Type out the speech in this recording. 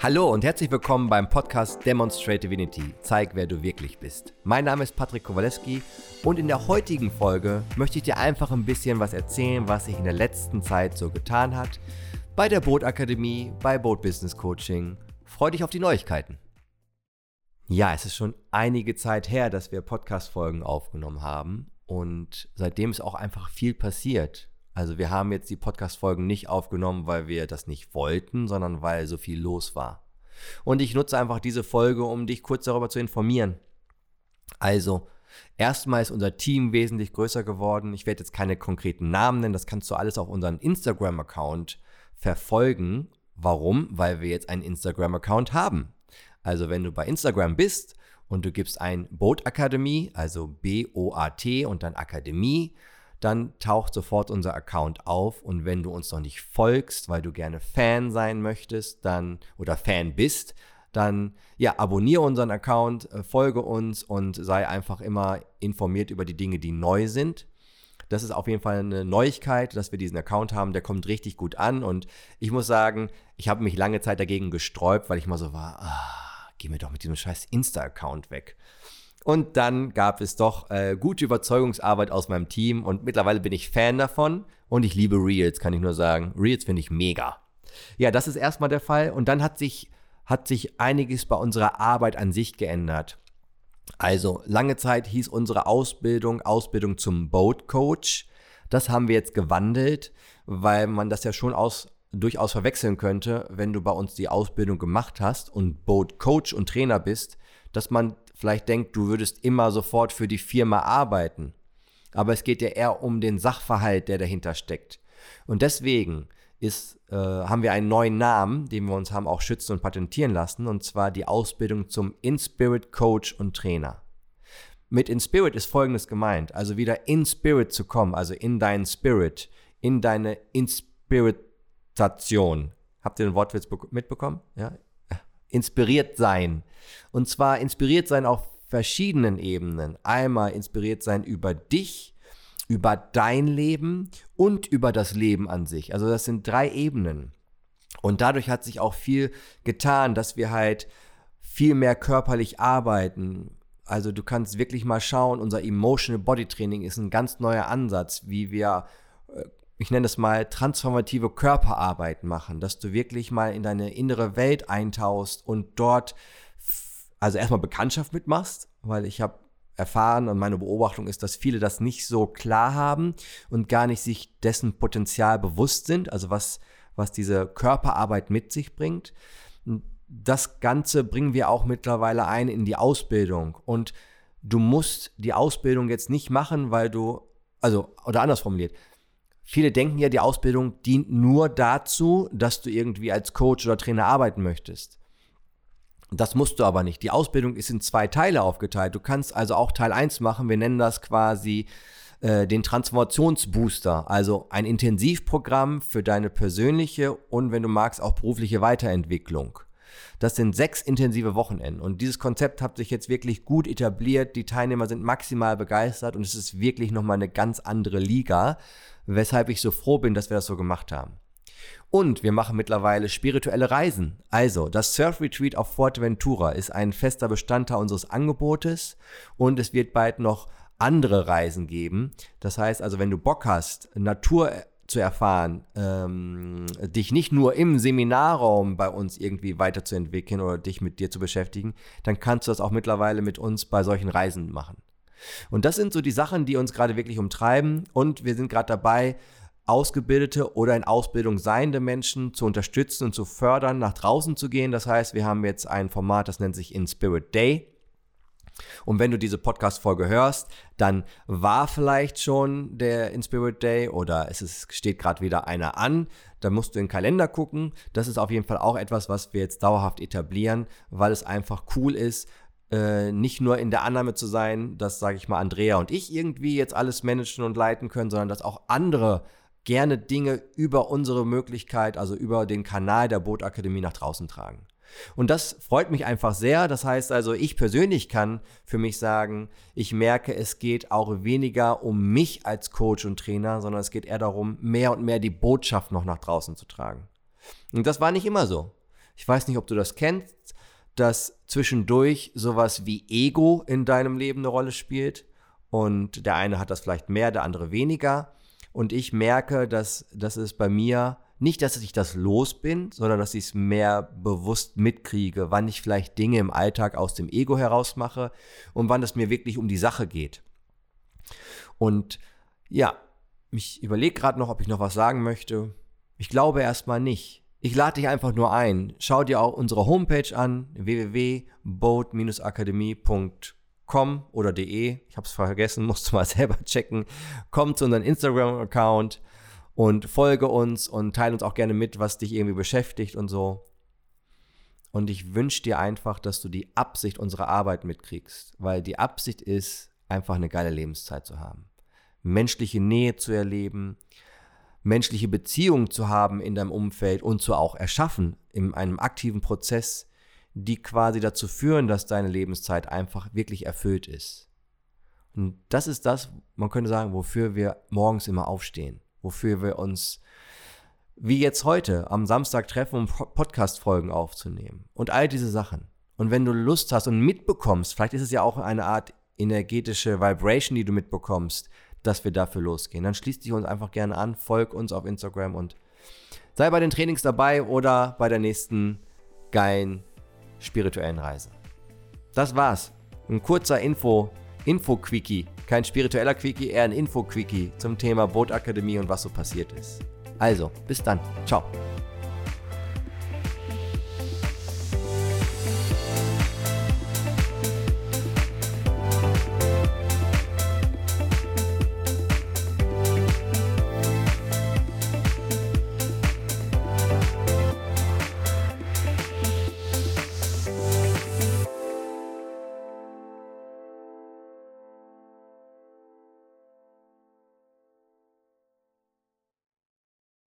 Hallo und herzlich willkommen beim Podcast Demonstrate Divinity. Zeig, wer du wirklich bist. Mein Name ist Patrick Kowaleski und in der heutigen Folge möchte ich dir einfach ein bisschen was erzählen, was sich in der letzten Zeit so getan hat. Bei der Bootakademie, bei Boot Business Coaching. Freu dich auf die Neuigkeiten. Ja, es ist schon einige Zeit her, dass wir Podcast-Folgen aufgenommen haben und seitdem ist auch einfach viel passiert. Also wir haben jetzt die Podcast-Folgen nicht aufgenommen, weil wir das nicht wollten, sondern weil so viel los war. Und ich nutze einfach diese Folge, um dich kurz darüber zu informieren. Also, erstmal ist unser Team wesentlich größer geworden. Ich werde jetzt keine konkreten Namen nennen, das kannst du alles auf unseren Instagram-Account verfolgen. Warum? Weil wir jetzt einen Instagram-Account haben. Also, wenn du bei Instagram bist und du gibst ein Boat Academy, also B-O-A-T und dann Akademie, dann taucht sofort unser Account auf und wenn du uns noch nicht folgst, weil du gerne Fan sein möchtest, dann oder Fan bist, dann ja, abonniere unseren Account, äh, folge uns und sei einfach immer informiert über die Dinge, die neu sind. Das ist auf jeden Fall eine Neuigkeit, dass wir diesen Account haben. Der kommt richtig gut an und ich muss sagen, ich habe mich lange Zeit dagegen gesträubt, weil ich mal so war, ah, geh mir doch mit diesem scheiß Insta-Account weg. Und dann gab es doch äh, gute Überzeugungsarbeit aus meinem Team und mittlerweile bin ich Fan davon und ich liebe Reels, kann ich nur sagen. Reels finde ich mega. Ja, das ist erstmal der Fall und dann hat sich, hat sich einiges bei unserer Arbeit an sich geändert. Also lange Zeit hieß unsere Ausbildung Ausbildung zum Boat Coach. Das haben wir jetzt gewandelt, weil man das ja schon aus, durchaus verwechseln könnte, wenn du bei uns die Ausbildung gemacht hast und Boat Coach und Trainer bist, dass man vielleicht denkt, du würdest immer sofort für die Firma arbeiten. Aber es geht ja eher um den Sachverhalt, der dahinter steckt. Und deswegen ist, äh, haben wir einen neuen Namen, den wir uns haben auch schützen und patentieren lassen, und zwar die Ausbildung zum In-Spirit Coach und Trainer. Mit In-Spirit ist Folgendes gemeint, also wieder in Spirit zu kommen, also in deinen Spirit, in deine Inspiritation. Habt ihr den Wortwitz mitbekommen? Ja, inspiriert sein. Und zwar inspiriert sein auf verschiedenen Ebenen. Einmal inspiriert sein über dich, über dein Leben und über das Leben an sich. Also das sind drei Ebenen. Und dadurch hat sich auch viel getan, dass wir halt viel mehr körperlich arbeiten. Also du kannst wirklich mal schauen, unser Emotional Body Training ist ein ganz neuer Ansatz, wie wir ich nenne es mal, transformative Körperarbeit machen, dass du wirklich mal in deine innere Welt eintauchst und dort also erstmal Bekanntschaft mitmachst, weil ich habe erfahren und meine Beobachtung ist, dass viele das nicht so klar haben und gar nicht sich dessen Potenzial bewusst sind, also was, was diese Körperarbeit mit sich bringt. Das Ganze bringen wir auch mittlerweile ein in die Ausbildung und du musst die Ausbildung jetzt nicht machen, weil du, also, oder anders formuliert, Viele denken ja, die Ausbildung dient nur dazu, dass du irgendwie als Coach oder Trainer arbeiten möchtest. Das musst du aber nicht. Die Ausbildung ist in zwei Teile aufgeteilt. Du kannst also auch Teil 1 machen. Wir nennen das quasi äh, den Transformationsbooster, also ein Intensivprogramm für deine persönliche und, wenn du magst, auch berufliche Weiterentwicklung. Das sind sechs intensive Wochenenden. Und dieses Konzept hat sich jetzt wirklich gut etabliert. Die Teilnehmer sind maximal begeistert und es ist wirklich nochmal eine ganz andere Liga, weshalb ich so froh bin, dass wir das so gemacht haben. Und wir machen mittlerweile spirituelle Reisen. Also, das Surf Retreat auf Fuerteventura ist ein fester Bestandteil unseres Angebotes und es wird bald noch andere Reisen geben. Das heißt also, wenn du Bock hast, Natur zu erfahren, ähm, dich nicht nur im Seminarraum bei uns irgendwie weiterzuentwickeln oder dich mit dir zu beschäftigen, dann kannst du das auch mittlerweile mit uns bei solchen Reisen machen. Und das sind so die Sachen, die uns gerade wirklich umtreiben. Und wir sind gerade dabei, ausgebildete oder in Ausbildung seiende Menschen zu unterstützen und zu fördern, nach draußen zu gehen. Das heißt, wir haben jetzt ein Format, das nennt sich In Spirit Day. Und wenn du diese Podcast-Folge hörst, dann war vielleicht schon der In Spirit Day oder es ist, steht gerade wieder einer an. Da musst du in den Kalender gucken. Das ist auf jeden Fall auch etwas, was wir jetzt dauerhaft etablieren, weil es einfach cool ist, äh, nicht nur in der Annahme zu sein, dass, sage ich mal, Andrea und ich irgendwie jetzt alles managen und leiten können, sondern dass auch andere gerne Dinge über unsere Möglichkeit, also über den Kanal der Bootakademie nach draußen tragen. Und das freut mich einfach sehr. Das heißt also, ich persönlich kann für mich sagen, ich merke, es geht auch weniger um mich als Coach und Trainer, sondern es geht eher darum, mehr und mehr die Botschaft noch nach draußen zu tragen. Und das war nicht immer so. Ich weiß nicht, ob du das kennst, dass zwischendurch sowas wie Ego in deinem Leben eine Rolle spielt. Und der eine hat das vielleicht mehr, der andere weniger. Und ich merke, dass, dass es bei mir nicht, dass ich das los bin, sondern dass ich es mehr bewusst mitkriege, wann ich vielleicht Dinge im Alltag aus dem Ego heraus mache und wann es mir wirklich um die Sache geht. Und ja, ich überlege gerade noch, ob ich noch was sagen möchte. Ich glaube erstmal nicht. Ich lade dich einfach nur ein. Schau dir auch unsere Homepage an, www.boat-akademie.com oder de. Ich habe es vergessen, musst du mal selber checken. Komm zu unserem Instagram-Account und folge uns und teile uns auch gerne mit, was dich irgendwie beschäftigt und so. Und ich wünsche dir einfach, dass du die Absicht unserer Arbeit mitkriegst, weil die Absicht ist, einfach eine geile Lebenszeit zu haben. Menschliche Nähe zu erleben, menschliche Beziehungen zu haben in deinem Umfeld und zu auch erschaffen in einem aktiven Prozess, die quasi dazu führen, dass deine Lebenszeit einfach wirklich erfüllt ist. Und das ist das, man könnte sagen, wofür wir morgens immer aufstehen wofür wir uns wie jetzt heute am Samstag treffen, um Podcast-Folgen aufzunehmen und all diese Sachen. Und wenn du Lust hast und mitbekommst, vielleicht ist es ja auch eine Art energetische Vibration, die du mitbekommst, dass wir dafür losgehen, dann schließ dich uns einfach gerne an, folg uns auf Instagram und sei bei den Trainings dabei oder bei der nächsten geilen spirituellen Reise. Das war's. Ein kurzer Info, Info-Quickie kein spiritueller Quickie, eher ein Info-Quickie zum Thema Bootakademie und was so passiert ist. Also, bis dann. Ciao.